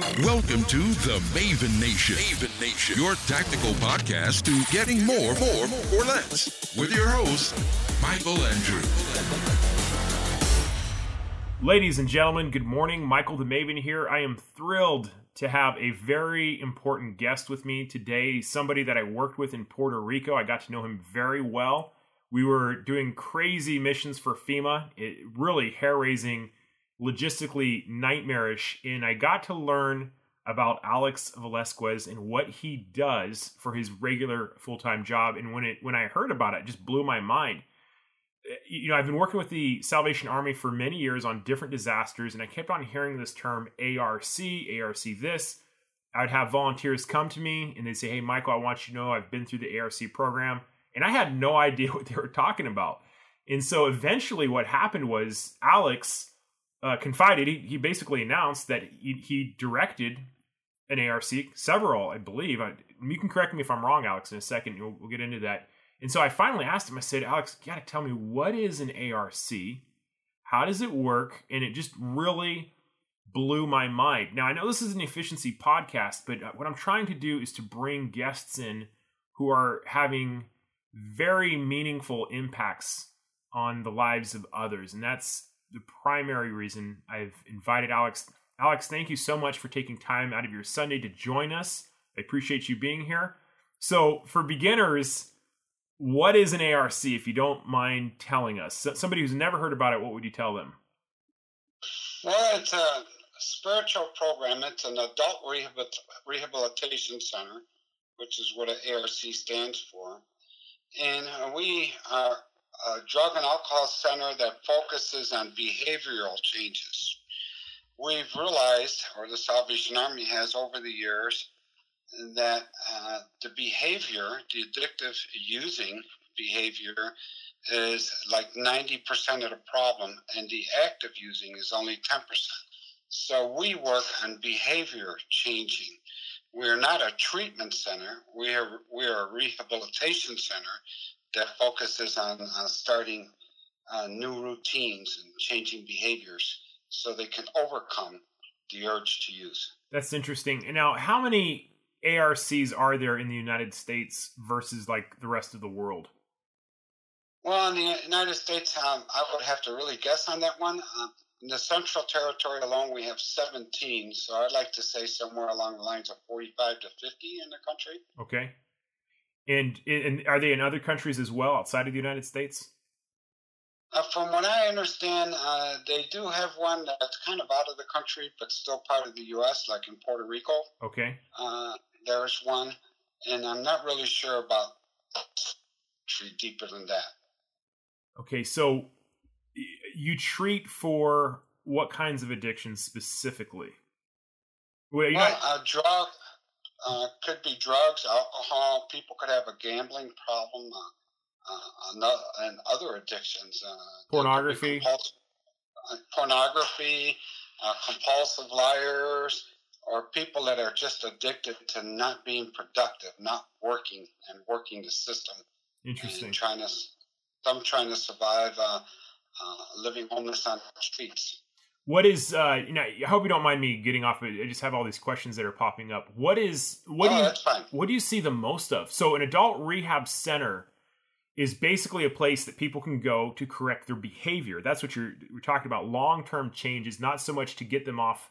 Welcome to the Maven Nation. Maven Nation, your tactical podcast to getting more, more, more, or less. With your host, Michael Andrew. Ladies and gentlemen, good morning. Michael the Maven here. I am thrilled to have a very important guest with me today. Somebody that I worked with in Puerto Rico. I got to know him very well. We were doing crazy missions for FEMA, it, really hair raising logistically nightmarish. And I got to learn about Alex Velasquez and what he does for his regular full time job. And when it when I heard about it, it just blew my mind. Eh, you know, I've been working with the Salvation Army for many years on different disasters, and I kept on hearing this term ARC, ARC this. I would have volunteers come to me and they'd say, Hey, Michael, I want you to know I've been through the ARC program. And I had no idea what they were talking about. And so eventually, what happened was Alex uh, confided, he, he basically announced that he, he directed an ARC, several, I believe. I, you can correct me if I'm wrong, Alex, in a second. We'll, we'll get into that. And so I finally asked him, I said, Alex, you got to tell me what is an ARC? How does it work? And it just really blew my mind. Now, I know this is an efficiency podcast, but uh, what I'm trying to do is to bring guests in who are having very meaningful impacts on the lives of others. And that's the primary reason I've invited Alex. Alex, thank you so much for taking time out of your Sunday to join us. I appreciate you being here. So, for beginners, what is an ARC, if you don't mind telling us? Somebody who's never heard about it, what would you tell them? Well, it's a spiritual program. It's an adult rehabilitation center, which is what an ARC stands for. And we are a drug and alcohol center that focuses on behavioral changes. We've realized, or the Salvation Army has over the years, that uh, the behavior, the addictive using behavior, is like 90% of the problem, and the active using is only 10%. So we work on behavior changing. We're not a treatment center, we're, we're a rehabilitation center that focuses on, on starting uh, new routines and changing behaviors so they can overcome the urge to use. That's interesting. And now, how many ARCs are there in the United States versus like the rest of the world? Well, in the United States, um, I would have to really guess on that one. Um, in the Central Territory alone, we have 17. So I'd like to say somewhere along the lines of 45 to 50 in the country. Okay. And and are they in other countries as well outside of the United States? Uh, from what I understand, uh, they do have one that's kind of out of the country, but still part of the U.S., like in Puerto Rico. Okay. Uh, there's one, and I'm not really sure about treat deeper than that. Okay, so you treat for what kinds of addictions specifically? Well, well not... drug, uh, could be drugs, alcohol. People could have a gambling problem, uh, uh, and other addictions. Uh, pornography. Uh, pornography, uh, compulsive liars, or people that are just addicted to not being productive, not working, and working the system. Interesting. trying to, some trying to survive, living homeless on the streets what is uh you know i hope you don't mind me getting off i just have all these questions that are popping up. What is what oh, do you what do you see the most of? So an adult rehab center is basically a place that people can go to correct their behavior. That's what you're we're talking about. Long-term changes not so much to get them off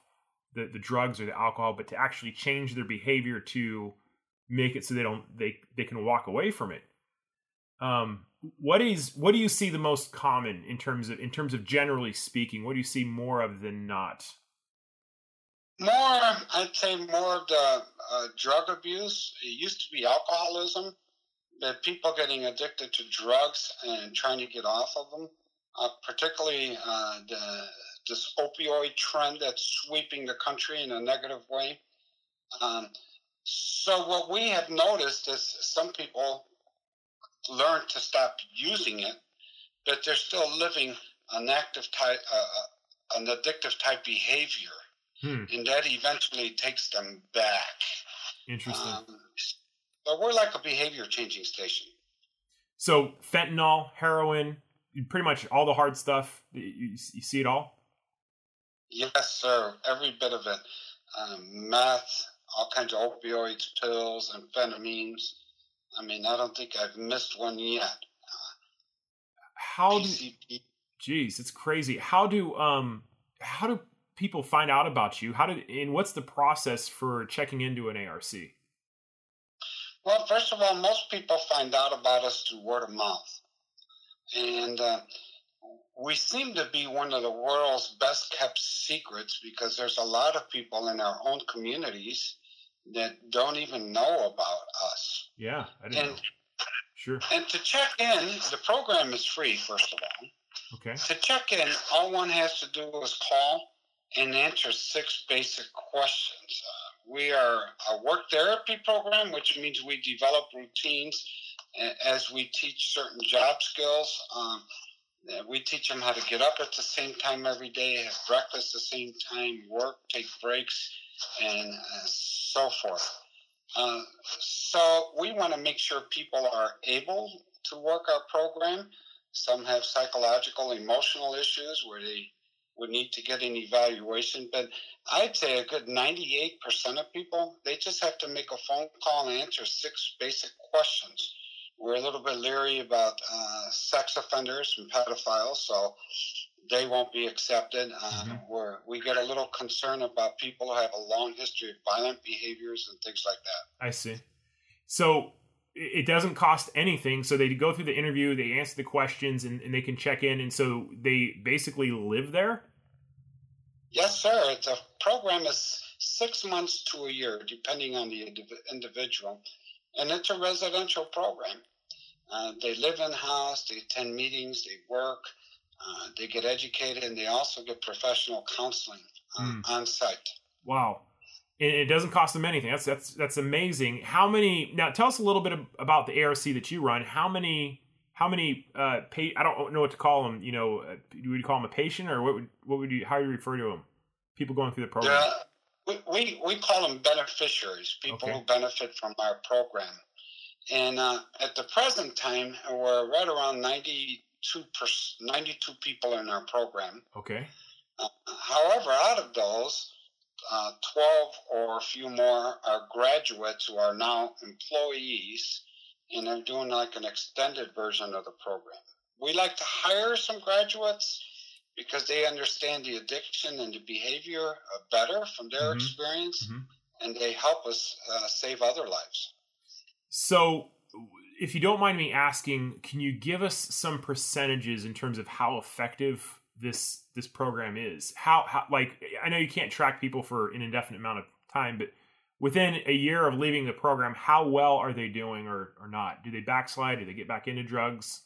the, the drugs or the alcohol but to actually change their behavior to make it so they don't they they can walk away from it um what is what do you see the most common in terms of in terms of generally speaking? What do you see more of than not? More i'd say more of the uh, drug abuse. It used to be alcoholism but people getting addicted to drugs and trying to get off of them uh, particularly uh, the, this opioid trend that's sweeping the country in a negative way. Um, so what we have noticed is some people learned to stop using it, but they're still living an active type, uh, uh, an addictive type behavior, hmm. and that eventually takes them back. Interesting. Um, but we're like a behavior changing station. So fentanyl, heroin, pretty much all the hard stuff. You, you see it all. Yes, sir. Every bit of it. um, meth, all kinds of opioids, pills, amphetamines. I mean, I don't think I've missed one yet. How do? Geez, it's crazy. How do um how do people find out about you? How did and what's the process for checking into an ARC? Well, first of all, most people find out about us through word of mouth, and uh, we seem to be one of the world's best kept secrets because there's a lot of people in our own communities that don't even know about us. Yeah, I didn't and, know. Sure. And to check in, the program is free, first of all. Okay. To check in, all one has to do is call and answer six basic questions. Uh, we are a work therapy program, which means we develop routines as we teach certain job skills. Um, we teach them how to get up at the same time every day, have breakfast at the same time, work, take breaks, and uh, so forth. Uh, so we want to make sure people are able to work our program. Some have psychological, emotional issues where they would need to get an evaluation. But I'd say a good 98% of people, they just have to make a phone call and answer six basic questions. We're a little bit leery about uh, sex offenders and pedophiles, so they won't be accepted. Um, mm-hmm. Where we get a little concerned about people who have a long history of violent behaviors and things like that. I see. So it doesn't cost anything. So they go through the interview, they answer the questions, and, and they can check in. And so they basically live there. Yes, sir. It's a program is six months to a year, depending on the individual, and it's a residential program. Uh, they live in house, they attend meetings, they work, uh, they get educated and they also get professional counseling uh, mm. on site. Wow. And it doesn't cost them anything. That's that's that's amazing. How many? Now, tell us a little bit about the ARC that you run. How many? How many? Uh, pay, I don't know what to call them. You know, uh, would you call them a patient, or what would what would you? How do you refer to them? People going through the program. Yeah, we, we, we call them beneficiaries. People okay. who benefit from our program. And uh, at the present time, we're right around ninety two 92 people in our program. Okay. Uh, however, out of those, uh, 12 or a few more are graduates who are now employees and they're doing like an extended version of the program. We like to hire some graduates because they understand the addiction and the behavior uh, better from their mm-hmm. experience mm-hmm. and they help us uh, save other lives. So, if you don't mind me asking, can you give us some percentages in terms of how effective this this program is? How, how like I know you can't track people for an indefinite amount of time, but within a year of leaving the program, how well are they doing or, or not? Do they backslide? Do they get back into drugs?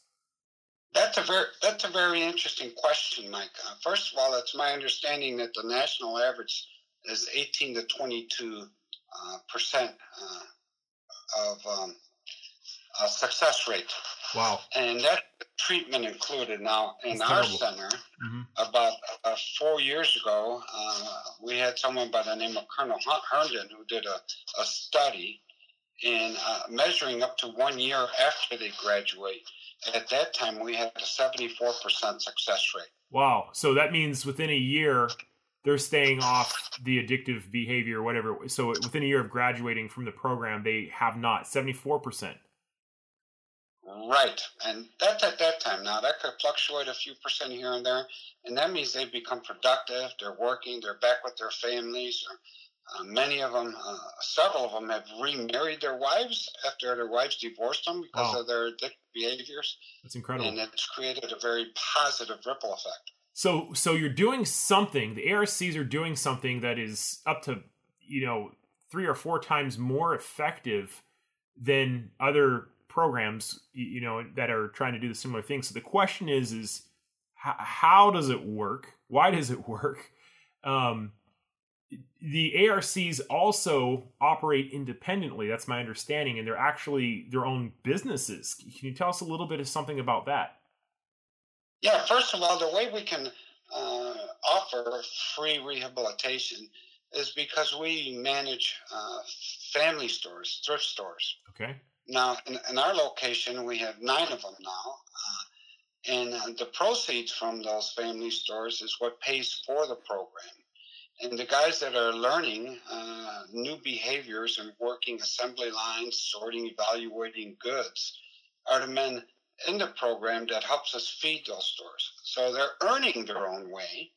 That's a very that's a very interesting question, Mike. Uh, first of all, it's my understanding that the national average is 18 to 22 uh, percent uh, of um, uh, success rate. Wow. And that treatment included. Now, in That's our terrible. center, mm-hmm. about uh, four years ago, uh, we had someone by the name of Colonel Herndon who did a, a study in uh, measuring up to one year after they graduate. At that time, we had a 74% success rate. Wow. So that means within a year, they're staying off the addictive behavior, whatever. So within a year of graduating from the program, they have not 74%. Right. And that's at that time. Now, that could fluctuate a few percent here and there. And that means they've become productive. They're working. They're back with their families. Uh, many of them, uh, several of them have remarried their wives after their wives divorced them because wow. of their addictive behaviors. That's incredible. And it's created a very positive ripple effect. So, so you're doing something. The ARCs are doing something that is up to, you know, three or four times more effective than other programs you know that are trying to do the similar thing. So the question is is how, how does it work? Why does it work? Um, the arcs also operate independently. That's my understanding and they're actually their own businesses. Can you tell us a little bit of something about that? Yeah first of all the way we can uh, offer free rehabilitation is because we manage uh, family stores thrift stores. Okay now, in, in, our location, we have nine of them now. Uh, and uh, the proceeds from those family stores is what pays for the program. And the guys that are learning uh, new behaviors and working assembly lines, sorting, evaluating goods are the men in the program that helps us feed those stores. So they're earning their own way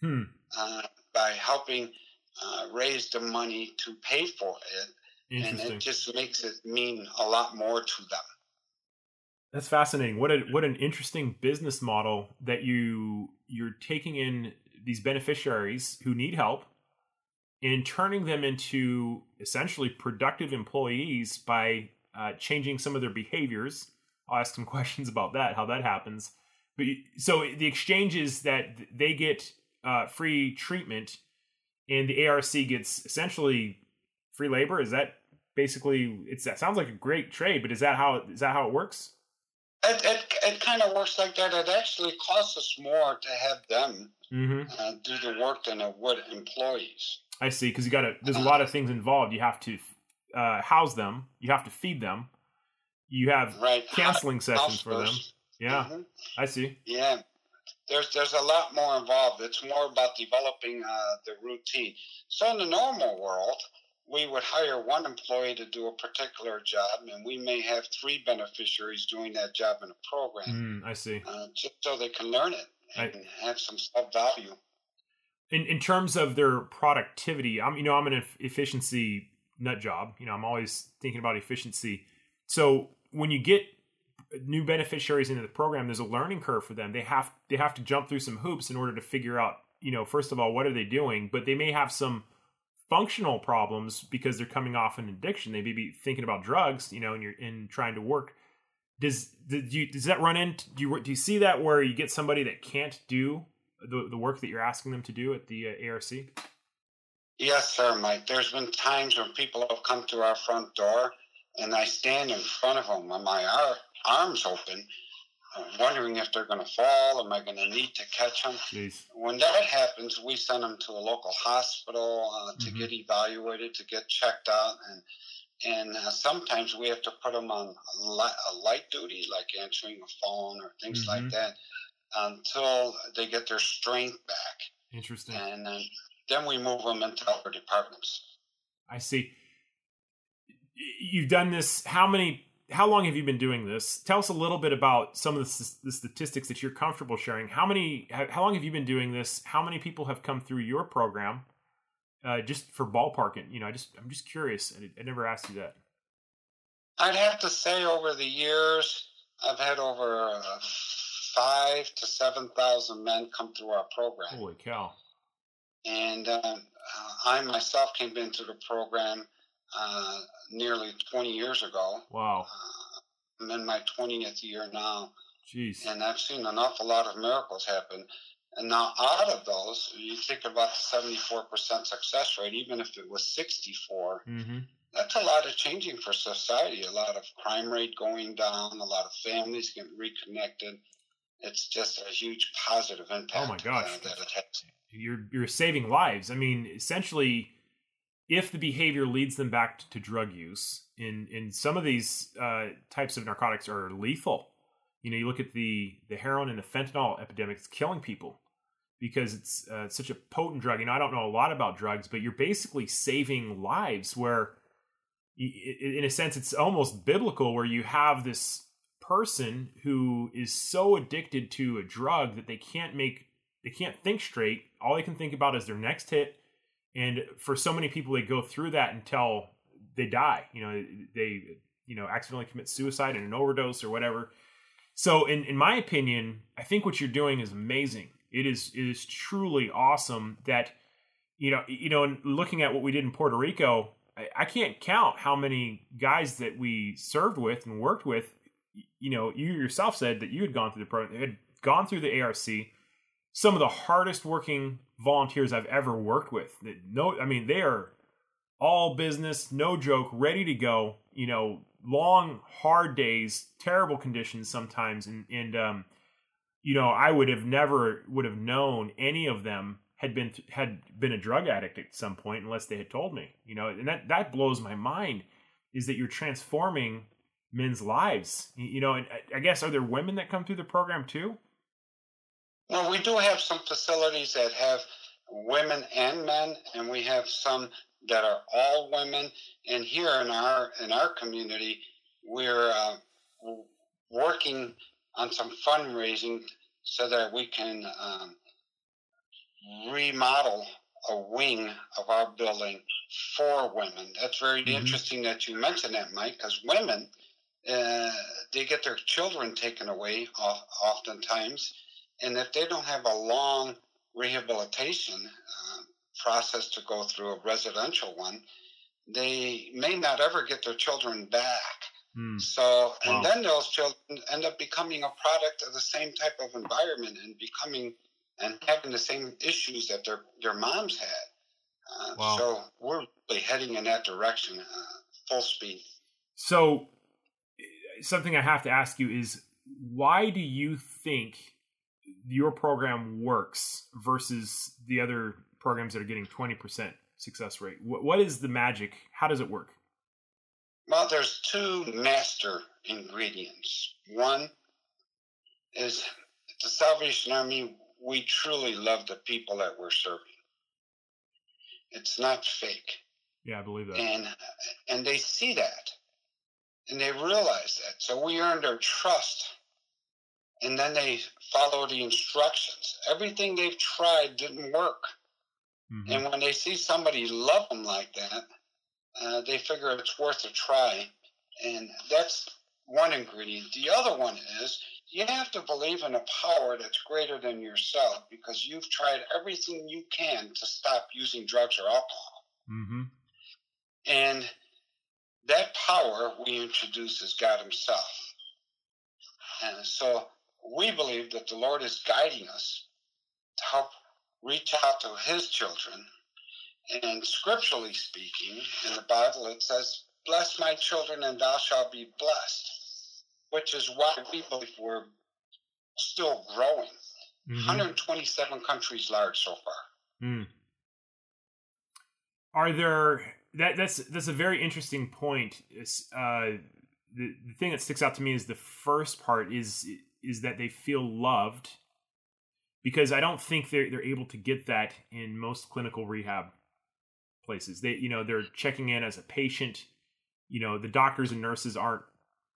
hmm. uh, by helping uh, raise the money to pay for it. And it just makes it mean a lot more to them. That's fascinating. What a what an interesting business model that you you're taking in these beneficiaries who need help and turning them into essentially productive employees by uh, changing some of their behaviors. I'll ask some questions about that, how that happens. But so the exchange is that they get uh, free treatment, and the ARC gets essentially free labor. Is that basically? It's that sounds like a great trade, but is that how is that how it works? It, it, it kind of works like that. It actually costs us more to have them mm-hmm. uh, do the work than it would employees. I see, because you got to. There's a lot of things involved. You have to uh, house them. You have to feed them. You have right. canceling sessions for them. Yeah, mm-hmm. I see. Yeah, there's there's a lot more involved. It's more about developing uh, the routine. So in the normal world, we would hire one employee to do a particular job, and we may have three beneficiaries doing that job in a program. Mm, I see. Uh, just so they can learn it and I, have some value. In in terms of their productivity, I'm you know I'm an efficiency nut job. You know I'm always thinking about efficiency. So when you get new beneficiaries into the program, there's a learning curve for them. They have they have to jump through some hoops in order to figure out you know first of all what are they doing, but they may have some functional problems because they're coming off an addiction. They may be thinking about drugs, you know, and you're in trying to work. Does you does that run into do you do you see that where you get somebody that can't do the the work that you're asking them to do at the uh, ARC? Yes, sir, Mike. There's been times when people have come to our front door, and I stand in front of them with my ar- arms open, wondering if they're going to fall. Am I going to need to catch them? Jeez. When that happens, we send them to a local hospital uh, to mm-hmm. get evaluated, to get checked out, and and uh, sometimes we have to put them on a light duty, like answering a phone or things mm-hmm. like that, until they get their strength back. Interesting. And then, then we move them into other departments. I see. You've done this. How many how long have you been doing this? Tell us a little bit about some of the, the, statistics that you're comfortable sharing. How many? How long have you been doing this? How many people have come through your program? Uh, just for ballparking, you know, I just I'm just curious. I, I never asked you that. I'd have to say over the years, I've had over uh, five to seven thousand men come through our program. Holy cow! And uh, I myself came into the program uh, nearly 20 years ago. Wow. Uh, I'm in my 20th year now. Jeez. And I've seen an awful lot of miracles happen. And now, out of those, you think about the 74% success rate, even if it was 64, mm-hmm. that's a lot of changing for society. A lot of crime rate going down, a lot of families getting reconnected. It's just a huge positive impact. Oh my gosh. Uh, that it has. You're, you're saving lives. I mean, essentially, if the behavior leads them back to drug use, in in some of these uh, types of narcotics are lethal. You know, you look at the the heroin and the fentanyl epidemic; it's killing people because it's uh, such a potent drug. You know, I don't know a lot about drugs, but you're basically saving lives. Where, in a sense, it's almost biblical, where you have this person who is so addicted to a drug that they can't make they can't think straight. All they can think about is their next hit and for so many people they go through that until they die. You know they you know accidentally commit suicide in an overdose or whatever. So in in my opinion i think what you're doing is amazing. It is it is truly awesome that you know you know And looking at what we did in puerto rico I, I can't count how many guys that we served with and worked with you know you yourself said that you had gone through the program had gone through the arc some of the hardest working volunteers I've ever worked with. No, I mean they are all business, no joke, ready to go. You know, long, hard days, terrible conditions sometimes, and and um, you know, I would have never would have known any of them had been had been a drug addict at some point unless they had told me. You know, and that that blows my mind is that you're transforming men's lives. You know, and I guess are there women that come through the program too? Well, we do have some facilities that have women and men, and we have some that are all women. And here in our in our community, we're uh, working on some fundraising so that we can um, remodel a wing of our building for women. That's very mm-hmm. interesting that you mentioned that, Mike, because women, uh, they get their children taken away oftentimes. And if they don't have a long rehabilitation uh, process to go through, a residential one, they may not ever get their children back. Mm. So, and wow. then those children end up becoming a product of the same type of environment and becoming and having the same issues that their their moms had. Uh, wow. So we're really heading in that direction, uh, full speed. So, something I have to ask you is, why do you think your program works versus the other programs that are getting twenty percent success rate? What, what is the magic? How does it work? Well, there's two master ingredients. One is the Salvation Army, we truly love the people that we're serving. It's not fake. Yeah, I believe that. And and they see that. And they realize that. So we earned their trust. And then they follow the instructions. Everything they've tried didn't work. Mm-hmm. And when they see somebody love them like that, uh, they figure it's worth a try. And that's one ingredient. The other one is you have to believe in a power that's greater than yourself because you've tried everything you can to stop using drugs or alcohol. Mm-hmm. And that power we introduce is God Himself. And so we believe that the Lord is guiding us to help reach out to His children and scripturally speaking, in the Bible, it says, Bless my children, and thou shalt be blessed, which is why we believe we're still growing. Mm-hmm. 127 countries large so far. Mm. Are there that that's that's a very interesting point. Uh, the, the thing that sticks out to me is the first part is is that they feel loved because I don't think they're they're able to get that in most clinical rehab places. They, you know, they're checking in as a patient. You know, the doctors and nurses aren't,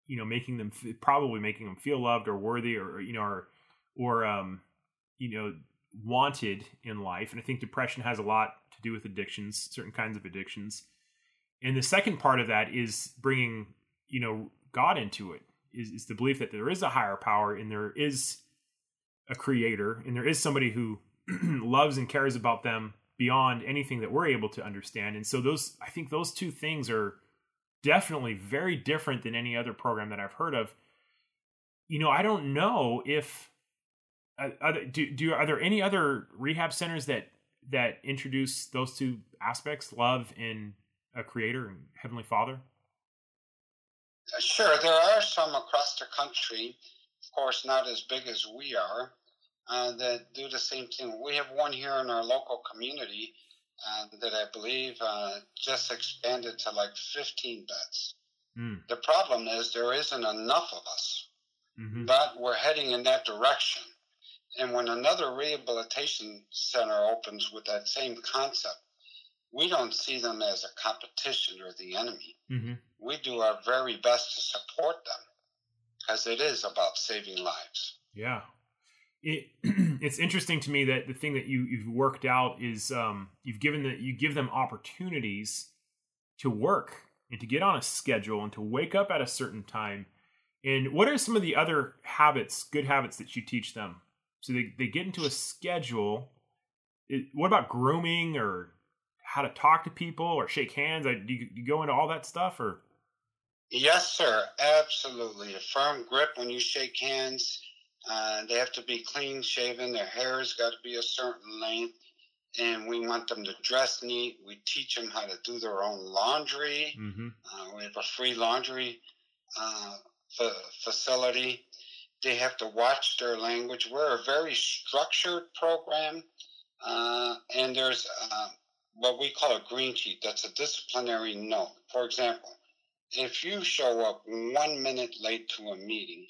you know, making them probably making them feel loved or worthy or you know or or um, you know wanted in life. And I think depression has a lot to do with addictions, certain kinds of addictions. And the second part of that is bringing, you know, God into it. Is, is the belief that there is a higher power and there is a creator and there is somebody who loves and cares about them beyond anything that we're able to understand. And so those I think those two things are definitely very different than any other program that I've heard of. You know, I don't know if uh, do do are there any other rehab centers that that introduce those two aspects, love and a creator and heavenly father? Sure, there are some across the country. Of course, not as big as we are uh, that do the same thing. We have one here in our local community uh, that I believe uh, just expanded to like 15 beds. Mm. The problem is there isn't enough of us, mm-hmm. but we're heading in that direction. And when another rehabilitation center opens with that same concept, we don't see them as a competition or the enemy. Mm-hmm. We do our very best to support them because it is about saving lives. Yeah, it it's interesting to me that the thing that you you've worked out is um, you've given that you give them opportunities to work and to get on a schedule and to wake up at a certain time. And what are some of the other habits, good habits that you teach them? So they, they get into a schedule. It, what about grooming or how to talk to people or shake hands? I, do you, you go into all that stuff or? Yes, sir. Absolutely. A firm grip when you shake hands uh, they have to be clean shaven. Their hair has got to be a certain length. And we want them to dress neat. We teach them how to do their own laundry. Mm-hmm. Uh, we have a free laundry uh, f- facility. They have to watch their language. We're a very structured program. Uh, and there's uh, what we call a green sheet. That's a disciplinary note. For example, if you show up one minute late to a meeting,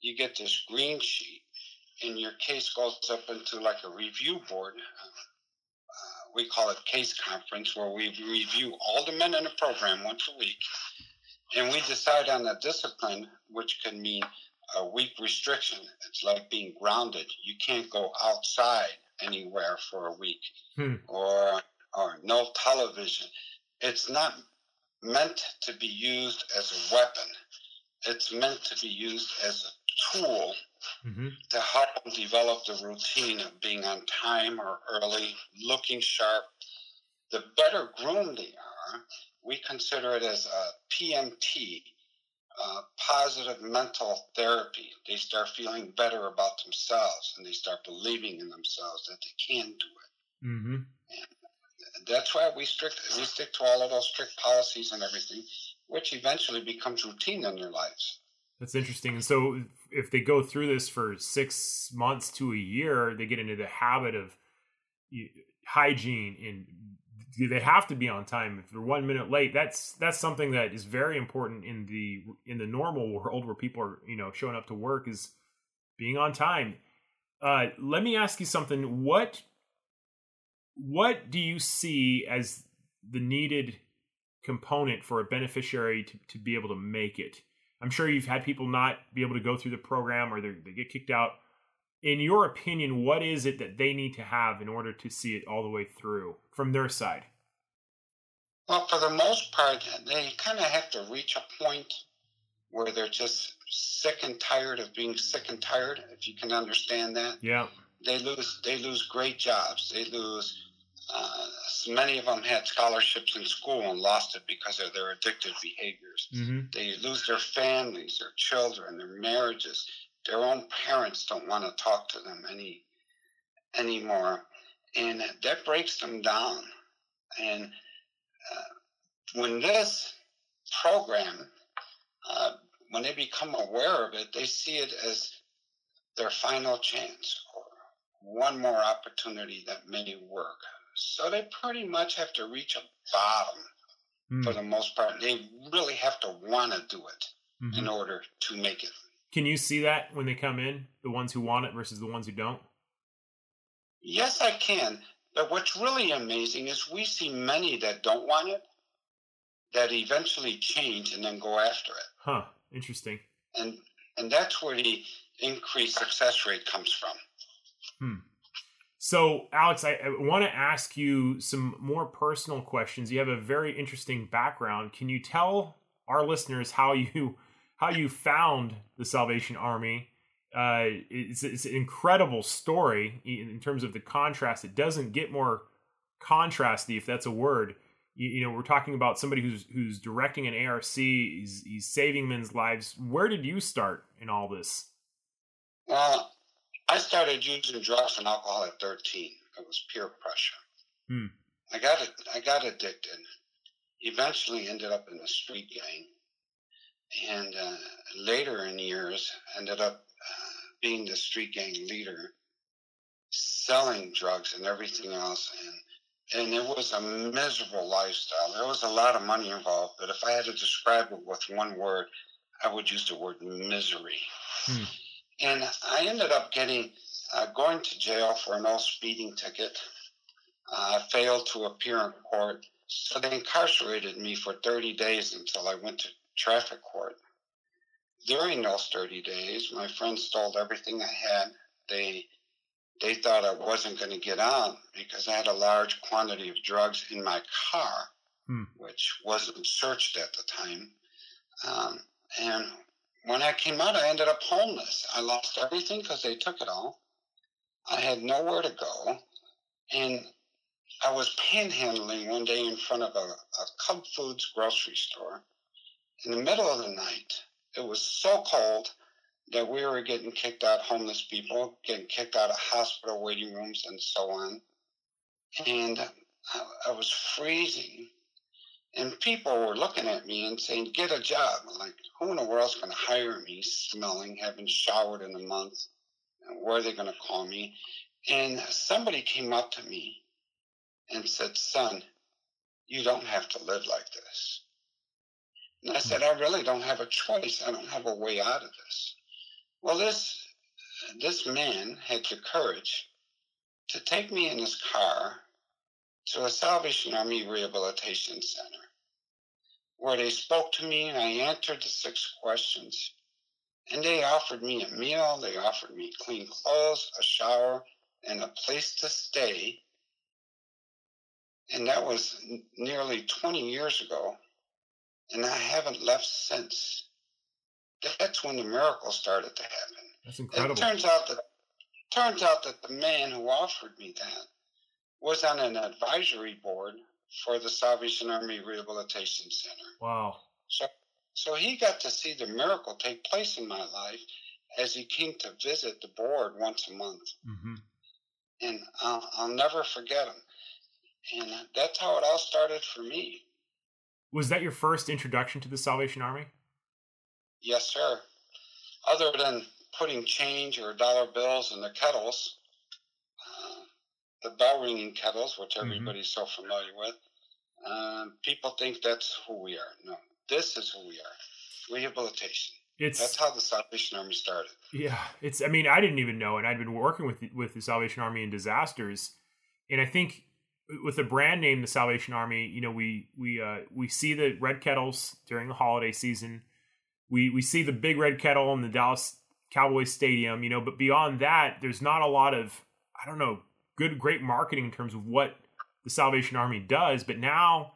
you get this green sheet and your case goes up into like a review board we call it case conference, where we review all the men in the program once a week, and we decide on a discipline, which can mean a week restriction. It's like being grounded. You can't go outside anywhere for a week, hmm. or or no television. It's not meant to be used as a weapon. It's meant to be used as a tool mm-hmm. to help them develop the routine of being on time or early, looking sharp. The better groomed they are, we consider it as a PMT, uh, positive mental therapy. They start feeling better about themselves and they start believing in themselves that they can do it. Mm-hmm. That's why we strict we stick to all of those strict policies and everything, which eventually becomes routine in their lives. That's interesting. And so, if they go through this for six months to a year, they get into the habit of hygiene and they have to be on time if they're one minute late that's that's something that is very important in the in the normal world where people are you know showing up to work is being on time uh let me ask you something what what do you see as the needed component for a beneficiary to, to be able to make it i'm sure you've had people not be able to go through the program or they get kicked out in your opinion, what is it that they need to have in order to see it all the way through from their side? Well, for the most part, they kind of have to reach a point where they're just sick and tired of being sick and tired, if you can understand that. Yeah. They lose they lose great jobs. They lose uh, many of them had scholarships in school and lost it because of their addictive behaviors. Mm-hmm. They lose their families, their children, their marriages their own parents don't want to talk to them any anymore, and that breaks them down. And uh, when this program, uh, when they become aware of it, they see it as their final chance or one more opportunity that may work. So they pretty much have to reach a bottom mm. for the most part. They really have to want to do it mm-hmm. in order to make it. Can you see that when they come in, the ones who want it versus the ones who don't? Yes, I can. But what's really amazing is we see many that don't want it that eventually change and then go after it. Huh. Interesting. And and that's where the increased success rate comes from. Hmm. So, Alex, I, I want to ask you some more personal questions. You have a very interesting background. Can you tell our listeners how you how you found the Salvation Army. Uh, it's, it's an incredible story in terms of the contrast. It doesn't get more contrasty, if that's a word. You, you know, we're talking about somebody who's who's directing an ARC. He's, he's saving men's lives. Where did you start in all this? Well, I started using drugs and alcohol at 13. It was peer pressure. Hmm. I got it. I got addicted. Eventually, ended up in a street gang and uh, later in years ended up uh, being the street gang leader, selling drugs and everything else, and and it was a miserable lifestyle. There was a lot of money involved, but if I had to describe it with one word, I would use the word misery. Hmm. And I ended up getting uh, going to jail for an old speeding ticket. I failed to appear in court, so they incarcerated me for 30 days until I went to traffic court. During those 30 days, my friends stole everything I had. They they thought I wasn't going to get out because I had a large quantity of drugs in my car, hmm. which wasn't searched at the time. Um, and when I came out, I ended up homeless. I lost everything because they took it all. I had nowhere to go. And I was panhandling one day in front of a, a Cub Foods grocery store in the middle of the night. It was so cold that we were getting kicked out, homeless people, getting kicked out of hospital waiting rooms and so on. And I, I was freezing. And people were looking at me and saying, get a job. I'm like, who in the world's going to hire me, smelling, having showered in a month? Where are they going to call me? And somebody came up to me and said, son, you don't have to live like this. And I said, I really don't have a choice. I don't have a way out of this. Well, this this man had the courage to take me in his car to a Salvation Army Rehabilitation Center where they spoke to me and I answered the six questions. And they offered me a meal, they offered me clean clothes, a shower, and a place to stay. And that was nearly 20 years ago. And I haven't left since. That's when the miracle started to happen. That's incredible. It turns out that turns out that the man who offered me that was on an advisory board for the Salvation Army Rehabilitation Center. Wow. So, so he got to see the miracle take place in my life as he came to visit the board once a month, hmm and I'll, I'll never forget him. And that's how it all started for me. Was that your first introduction to the Salvation Army? Yes, sir. Other than putting change or dollar bills in the kettles, the bell ringing kettles, which Mhm. everybody's so familiar with, um, people think that's who we are. No, this is who we are. Rehabilitation. It's That's how the Salvation Army started. Yeah, it's. I mean, I didn't even know, and I'd been working with the, with the Salvation Army in disasters, and I think with the brand name, the Salvation Army, you know, we we uh, we see the red kettles during the holiday season. We we see the big red kettle in the Dallas Cowboys stadium, you know, but beyond that, there's not a lot of I don't know good great marketing in terms of what the Salvation Army does. But now,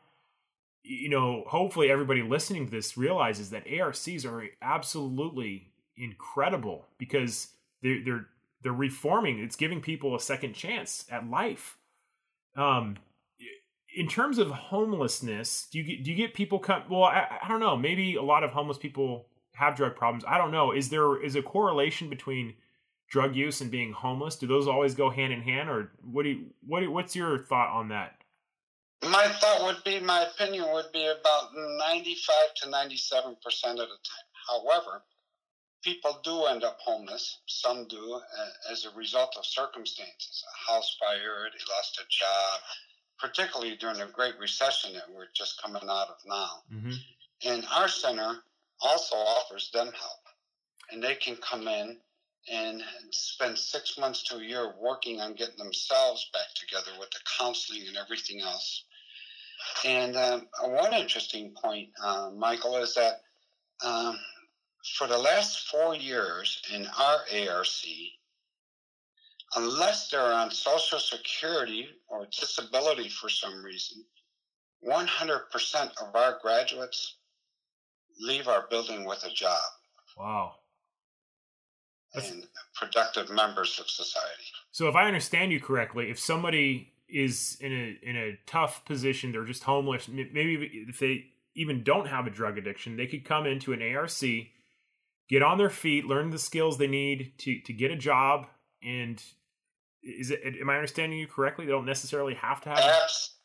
you know, hopefully everybody listening to this realizes that ARCs are absolutely incredible because they're they're they're reforming. It's giving people a second chance at life. Um, in terms of homelessness, do you get do you get people come? Well, I, I don't know. Maybe a lot of homeless people have drug problems. I don't know. Is there is a correlation between drug use and being homeless? Do those always go hand in hand, or what do you, what do- what's your thought on that? My thought would be, my opinion would be about 95 to 97 percent of the time. However, people do end up homeless. Some do uh, as a result of circumstances a house fire, they lost a job, particularly during the Great Recession that we're just coming out of now. Mm-hmm. And our center also offers them help. And they can come in and spend six months to a year working on getting themselves back together with the counseling and everything else. And um, one interesting point, uh, Michael, is that um, for the last four years in our ARC, unless they're on Social Security or disability for some reason, 100% of our graduates leave our building with a job Wow. That's- and productive members of society. So if I understand you correctly, if somebody is in a in a tough position, they're just homeless. Maybe if they even don't have a drug addiction, they could come into an ARC, get on their feet, learn the skills they need to to get a job. And is it? Am I understanding you correctly? They don't necessarily have to have. Abs-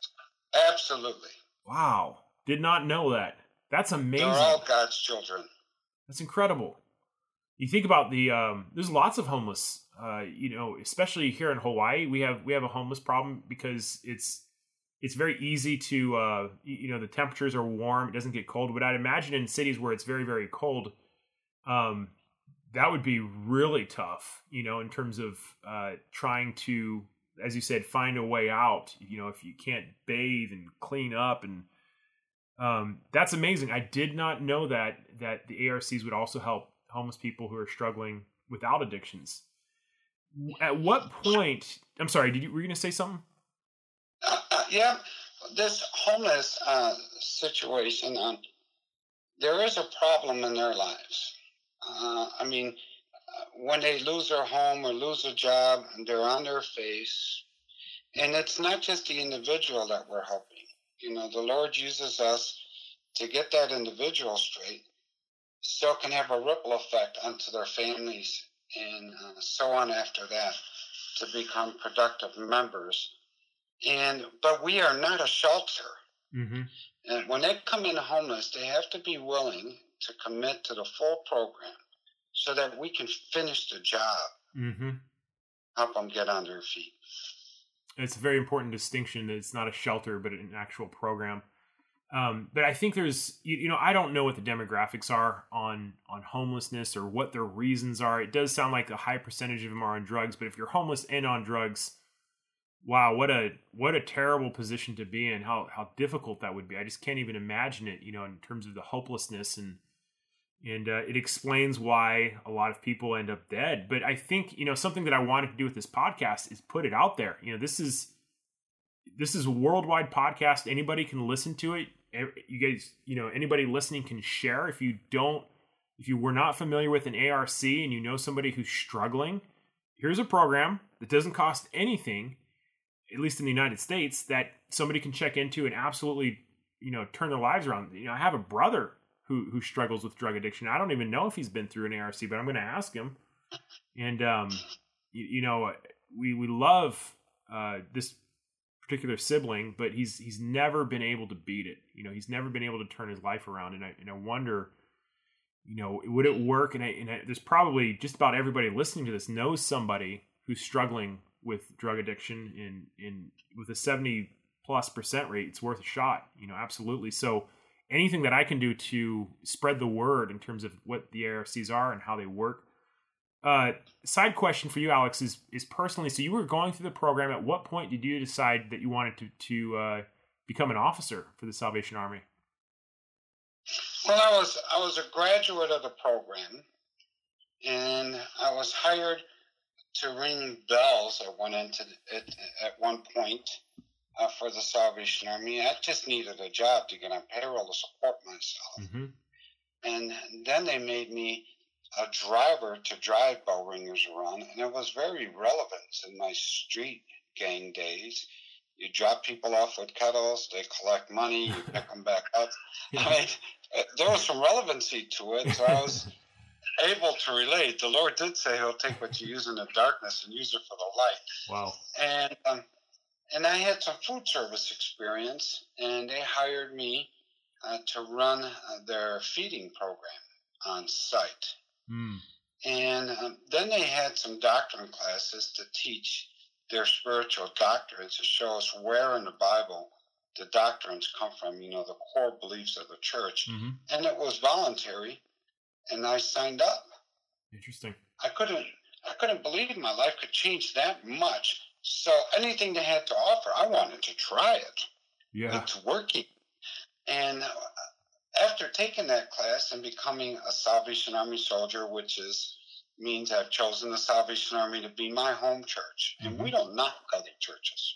absolutely. wow, did not know that. That's amazing. They're all God's children. That's incredible. You think about the um, there's lots of homeless. Uh, you know, especially here in Hawaii, we have we have a homeless problem because it's it's very easy to uh, you know the temperatures are warm. It doesn't get cold. But I'd imagine in cities where it's very very cold, um, that would be really tough. You know, in terms of uh, trying to, as you said, find a way out. You know, if you can't bathe and clean up and um, that's amazing. I did not know that that the ARCs would also help homeless people who are struggling without addictions. At what point? I'm sorry. Did you were you going to say something? Uh, uh, yeah, this homeless uh, situation, um, there is a problem in their lives. Uh, I mean, uh, when they lose their home or lose a job, they're on their face. And it's not just the individual that we're helping. You know, the Lord uses us to get that individual straight, still can have a ripple effect onto their families and uh, so on after that to become productive members and but we are not a shelter. Mm-hmm. And when they come in homeless, they have to be willing to commit to the full program so that we can finish the job, Mm-hmm. help them get on their feet. It's a very important distinction that it's not a shelter, but an actual program. Um, but I think there's, you, you know, I don't know what the demographics are on on homelessness or what their reasons are. It does sound like a high percentage of them are on drugs, but if you're homeless and on drugs, wow, what a what a terrible position to be in. How how difficult that would be. I just can't even imagine it. You know, in terms of the hopelessness and and uh, it explains why a lot of people end up dead. But I think you know something that I wanted to do with this podcast is put it out there. You know, this is this is a worldwide podcast. Anybody can listen to it. You guys, you know, anybody listening can share. If you don't, if you were not familiar with an ARC and you know somebody who's struggling, here's a program that doesn't cost anything, at least in the United States, that somebody can check into and absolutely, you know, turn their lives around. You know, I have a brother who who struggles with drug addiction. I don't even know if he's been through an ARC, but I'm going to ask him. And um, you, you know, we we love uh, this particular sibling, but he's he's never been able to beat it. You know, he's never been able to turn his life around, and I and I wonder, you know, would it work? And, I, and I, there's probably just about everybody listening to this knows somebody who's struggling with drug addiction, and in with a seventy plus percent rate, it's worth a shot. You know, absolutely. So anything that I can do to spread the word in terms of what the ARCs are and how they work. Uh, side question for you, Alex, is is personally. So you were going through the program. At what point did you decide that you wanted to to uh, become an officer for the Salvation Army? Well, I was I was a graduate of the program, and I was hired to ring bells. I went into it at one point uh, for the Salvation Army. I just needed a job to get on payroll to support myself. Mm-hmm. And then they made me a driver to drive bell ringers around, and it was very relevant in my street gang days. You drop people off with kettles, they collect money, you pick them back up. I mean, there was some relevancy to it, so I was able to relate. The Lord did say He'll take what you use in the darkness and use it for the light. Wow. And um, and I had some food service experience, and they hired me uh, to run uh, their feeding program on site. Mm. And um, then they had some doctrine classes to teach their spiritual doctrines to show us where in the Bible the doctrines come from, you know, the core beliefs of the church. Mm-hmm. And it was voluntary, and I signed up. Interesting. I couldn't I couldn't believe my life could change that much so anything they had to offer, I wanted to try it. Yeah. It's working. And uh, after taking that class and becoming a Salvation Army soldier, which is means I've chosen the Salvation Army to be my home church. And mm-hmm. we don't knock other churches.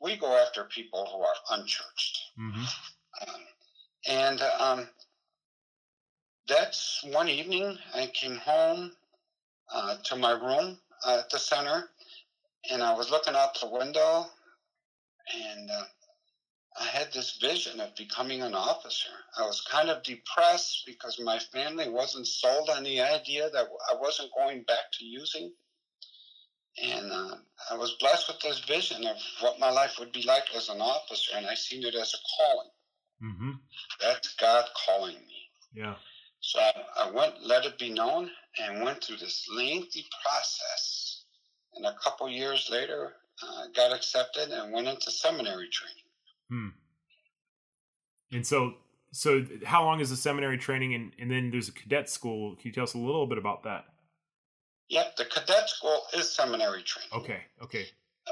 We go after people who are unchurched. Mm-hmm. Um, and um, that's one evening I came home uh, to my room at the center and I was looking out the window, and uh, had this vision of becoming an officer. I was kind of depressed because my family wasn't sold on the idea that I wasn't going back to using. And uh, I was blessed with this vision of what my life would be like as an officer, and I seen it as a calling. Mm-hmm. That's God calling me. Yeah. So I, I went, let it be known, and went through this lengthy process and a couple years later, uh, got accepted and went into seminary training. Hmm. And so, so how long is the seminary training? And, and then there's a cadet school. Can you tell us a little bit about that? Yep, the cadet school is seminary training. Okay, okay.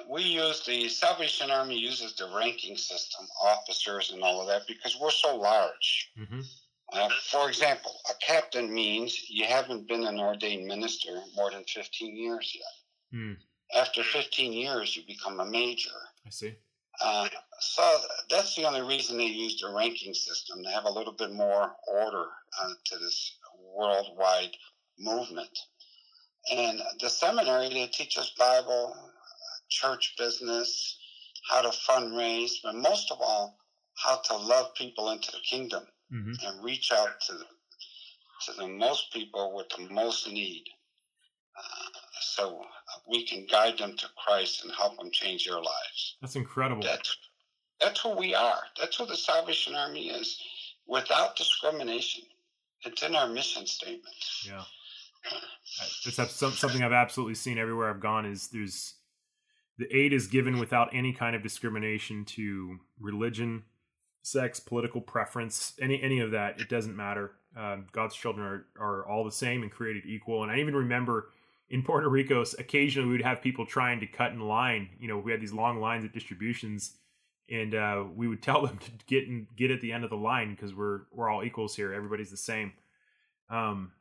We use the Salvation Army uses the ranking system, officers and all of that, because we're so large. Mm-hmm. Uh, for example, a captain means you haven't been an ordained minister more than 15 years yet. Hmm. After 15 years, you become a major. I see. Uh, so that's the only reason they use the ranking system to have a little bit more order uh, to this worldwide movement. And the seminary, they teach us Bible, church business, how to fundraise, but most of all, how to love people into the kingdom mm-hmm. and reach out to the, to the most people with the most need. Uh, so we can guide them to Christ and help them change their lives. That's incredible. That's, that's who we are. That's who the Salvation Army is without discrimination. It's in our mission statement. Yeah. It's something I've absolutely seen everywhere I've gone is there's the aid is given without any kind of discrimination to religion, sex, political preference, any any of that. It doesn't matter. Um, God's children are, are all the same and created equal. And I even remember in Puerto Rico, occasionally we would have people trying to cut in line. You know, we had these long lines at distributions, and uh, we would tell them to get and get at the end of the line because we're we're all equals here. Everybody's the same. Um,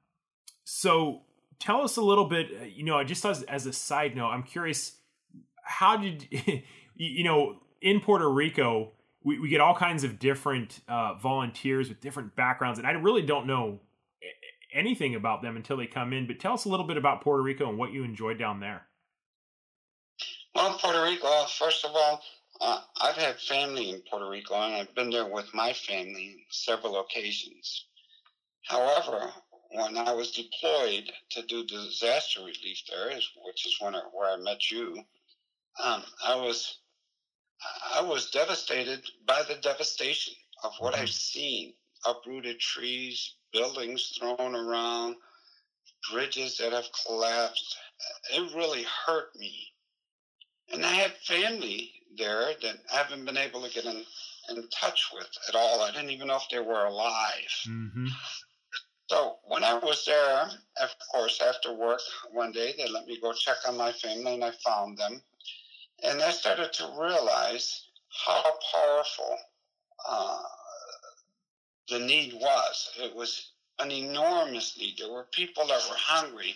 so tell us a little bit. Uh, you know, I just as as a side note, I'm curious. How did you know in Puerto Rico? We, we get all kinds of different uh, volunteers with different backgrounds, and I really don't know anything about them until they come in. But tell us a little bit about Puerto Rico and what you enjoyed down there. Well, Puerto Rico, first of all, uh, I've had family in Puerto Rico, and I've been there with my family on several occasions. However, when I was deployed to do disaster relief there, which is when I, where I met you, um, I was I was devastated by the devastation of what mm-hmm. I've seen: uprooted trees, buildings thrown around, bridges that have collapsed. It really hurt me. And I had family there that I haven't been able to get in, in touch with at all. I didn't even know if they were alive. Mm-hmm. So when I was there, of course, after work one day, they let me go check on my family and I found them. And I started to realize how powerful uh, the need was. It was an enormous need. There were people that were hungry.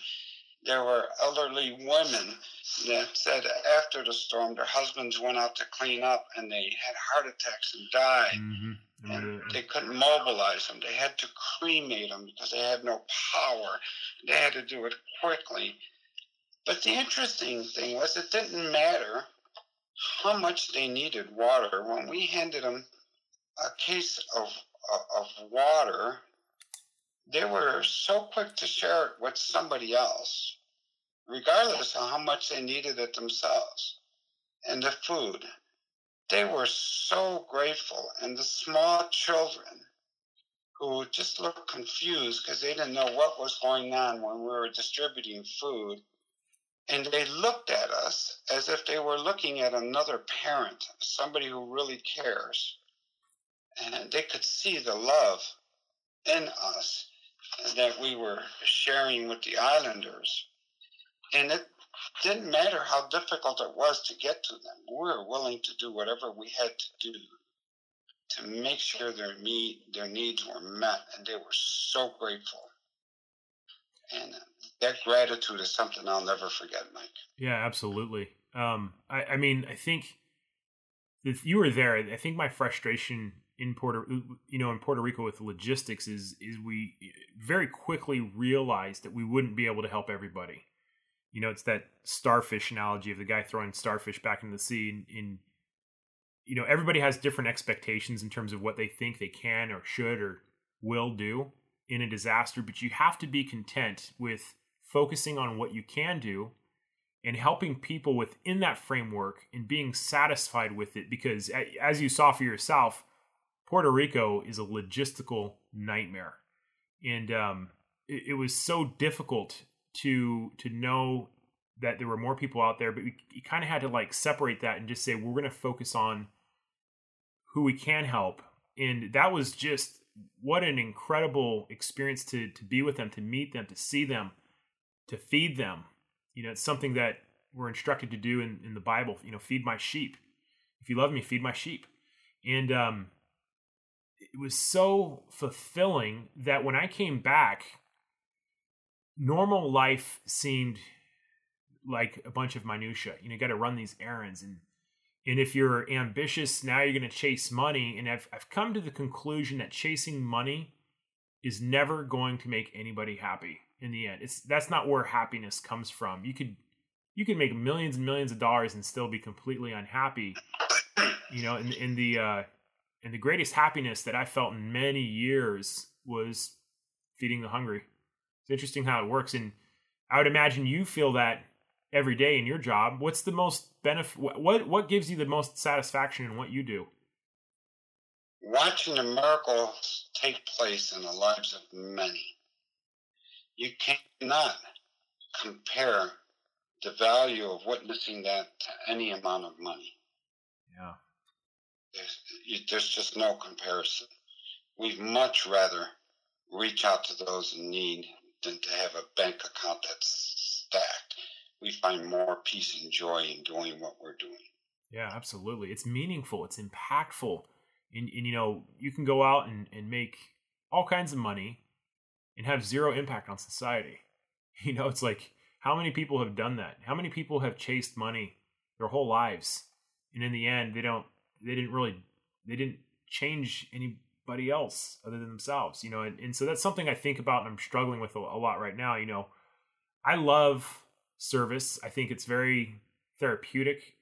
There were elderly women that said after the storm, their husbands went out to clean up and they had heart attacks and died. Mm-hmm. And they couldn't mobilize them. They had to cremate them because they had no power. They had to do it quickly. But the interesting thing was, it didn't matter how much they needed water. When we handed them a case of of water, they were so quick to share it with somebody else, regardless of how much they needed it themselves. And the food, they were so grateful. And the small children who just looked confused because they didn't know what was going on when we were distributing food. And they looked at us as if they were looking at another parent, somebody who really cares and they could see the love in us that we were sharing with the islanders. And it didn't matter how difficult it was to get to them. We were willing to do whatever we had to do to make sure their need, their needs were met, and they were so grateful. And that gratitude is something I'll never forget, Mike. Yeah, absolutely. Um, I, I mean, I think if you were there, I think my frustration in Puerto you know in Puerto Rico with logistics is is we very quickly realized that we wouldn't be able to help everybody. You know, it's that starfish analogy of the guy throwing starfish back into the sea. In, in you know, everybody has different expectations in terms of what they think they can or should or will do in a disaster, but you have to be content with focusing on what you can do and helping people within that framework and being satisfied with it because as you saw for yourself Puerto Rico is a logistical nightmare, and um, it, it, was so difficult to to know that there were more people out there. But we kind of had to like separate that and just say we're going to focus on who we can help, and that was just what an incredible experience to to be with them, to meet them, to see them, to feed them. You know, it's something that we're instructed to do in, in the Bible. You know, feed my sheep. If you love me, feed my sheep. And um, it was so fulfilling that when I came back, normal life seemed like a bunch of minutia. You know, you got to run these errands and and if you're ambitious, now you're going to chase money. And I've I've come to the conclusion that chasing money is never going to make anybody happy in the end. It's that's not where happiness comes from. You could you could make millions and millions of dollars and still be completely unhappy. You know, in in the uh, and the greatest happiness that I felt in many years was feeding the hungry. It's interesting how it works. And I would imagine you feel that every day in your job. What's the most benefit? What, what gives you the most satisfaction in what you do? Watching the miracles take place in the lives of many. You cannot compare the value of witnessing that to any amount of money. Yeah. There's, just no comparison. We'd much rather reach out to those in need than to have a bank account that's stacked. We find more peace and joy in doing what we're doing. Yeah, absolutely. It's meaningful. It's impactful. And, and you know, you can go out and, and make all kinds of money and have zero impact on society. You know, it's like how many people have done that? How many people have chased money their whole lives? And in the end, they don't they didn't really they didn't change anybody else other than themselves, you know. And, and so that's something I think about and I'm struggling with a, a lot right now, you know. I love service. I think it's very therapeutic.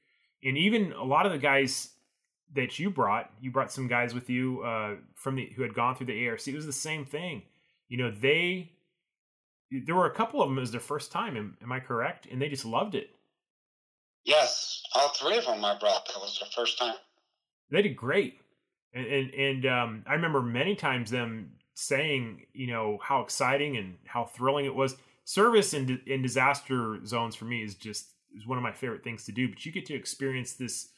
And even a lot of the guys that you brought, you brought some guys with you uh, from the who had gone through the ARC. It was the same thing. You know, they there were a couple of them as their first time. Am, am I correct? And they just loved it. Yes, all three of them I brought. That was their first time. They did great, and and, and um, I remember many times them saying, you know, how exciting and how thrilling it was. Service in in disaster zones for me is just is one of my favorite things to do. But you get to experience this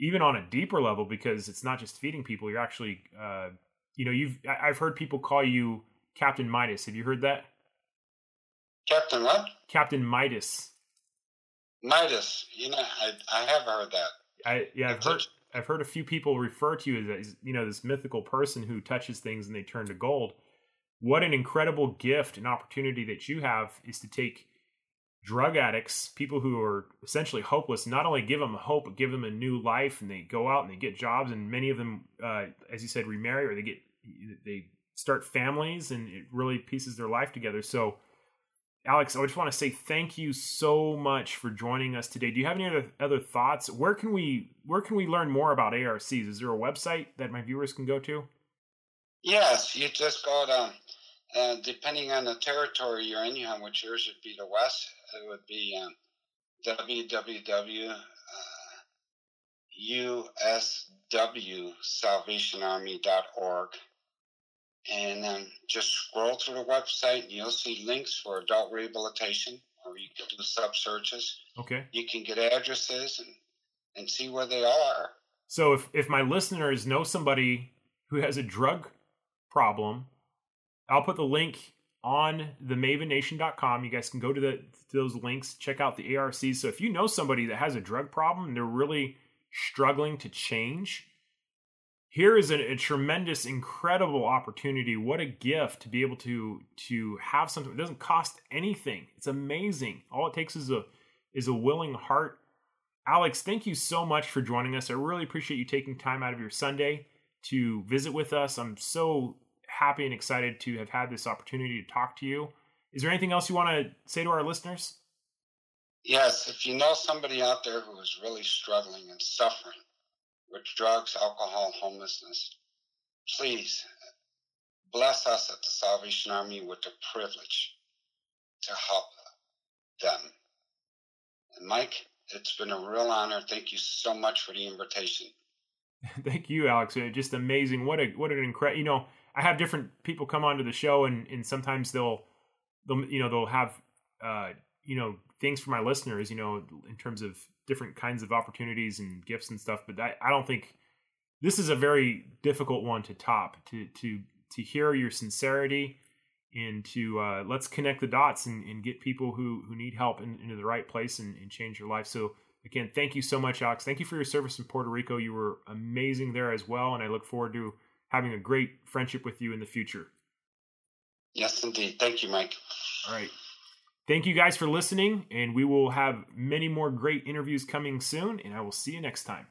even on a deeper level because it's not just feeding people. You're actually, uh, you know, you've I've heard people call you Captain Midas. Have you heard that? Captain what? Captain Midas. Midas. You know, I I have heard that. I yeah, I've heard I've heard a few people refer to you as you know this mythical person who touches things and they turn to gold. What an incredible gift and opportunity that you have is to take drug addicts, people who are essentially hopeless, not only give them hope, but give them a new life, and they go out and they get jobs, and many of them, uh, as you said, remarry or they get they start families, and it really pieces their life together. So, Alex, I just want to say thank you so much for joining us today. Do you have any other other thoughts? Where can we where can we learn more about ARCs? Is there a website that my viewers can go to? Yes, you just go to uh, depending on the territory you're in, you know, which yours would be the West, it would be um, www.uswsalvationarmy.org. And then just scroll through the website and you'll see links for adult rehabilitation, or you can do sub searches. Okay. You can get addresses and, and see where they are. So if, if my listeners know somebody who has a drug problem I'll put the link on the mavennation.com. You guys can go to, the, to those links, check out the ARCs. So if you know somebody that has a drug problem and they're really struggling to change, here is a, a, tremendous, incredible opportunity. What a gift to be able to to have something. It doesn't cost anything. It's amazing. All it takes is a is a willing heart. Alex, thank you so much for joining us. I really appreciate you taking time out of your Sunday to visit with us. I'm so happy and excited to have had this opportunity to talk to you. Is there anything else you want to say to our listeners? Yes, if you know somebody out there who is really struggling and suffering with drugs, alcohol, homelessness, please bless us at the Salvation Army with the privilege to help them. And Mike, it's been a real honor. Thank you so much for the invitation. Thank you, Alex. Just amazing. What a what an incredible. You know, I have different people come onto the show, and and sometimes they'll they'll you know they'll have uh, you know things for my listeners, you know, in terms of different kinds of opportunities and gifts and stuff. But I, I don't think this is a very difficult one to top. To to to hear your sincerity and to uh, let's connect the dots and, and, get people who who need help in, into the right place and, and change your life. So again, thank you so much, Alex. Thank you for your service in Puerto Rico. You were amazing there as well, and I look forward to having a great friendship with you in the future. Yes, indeed. Thank you, Mike. All right. Thank you guys for listening, and we will have many more great interviews coming soon, and I will see you next time.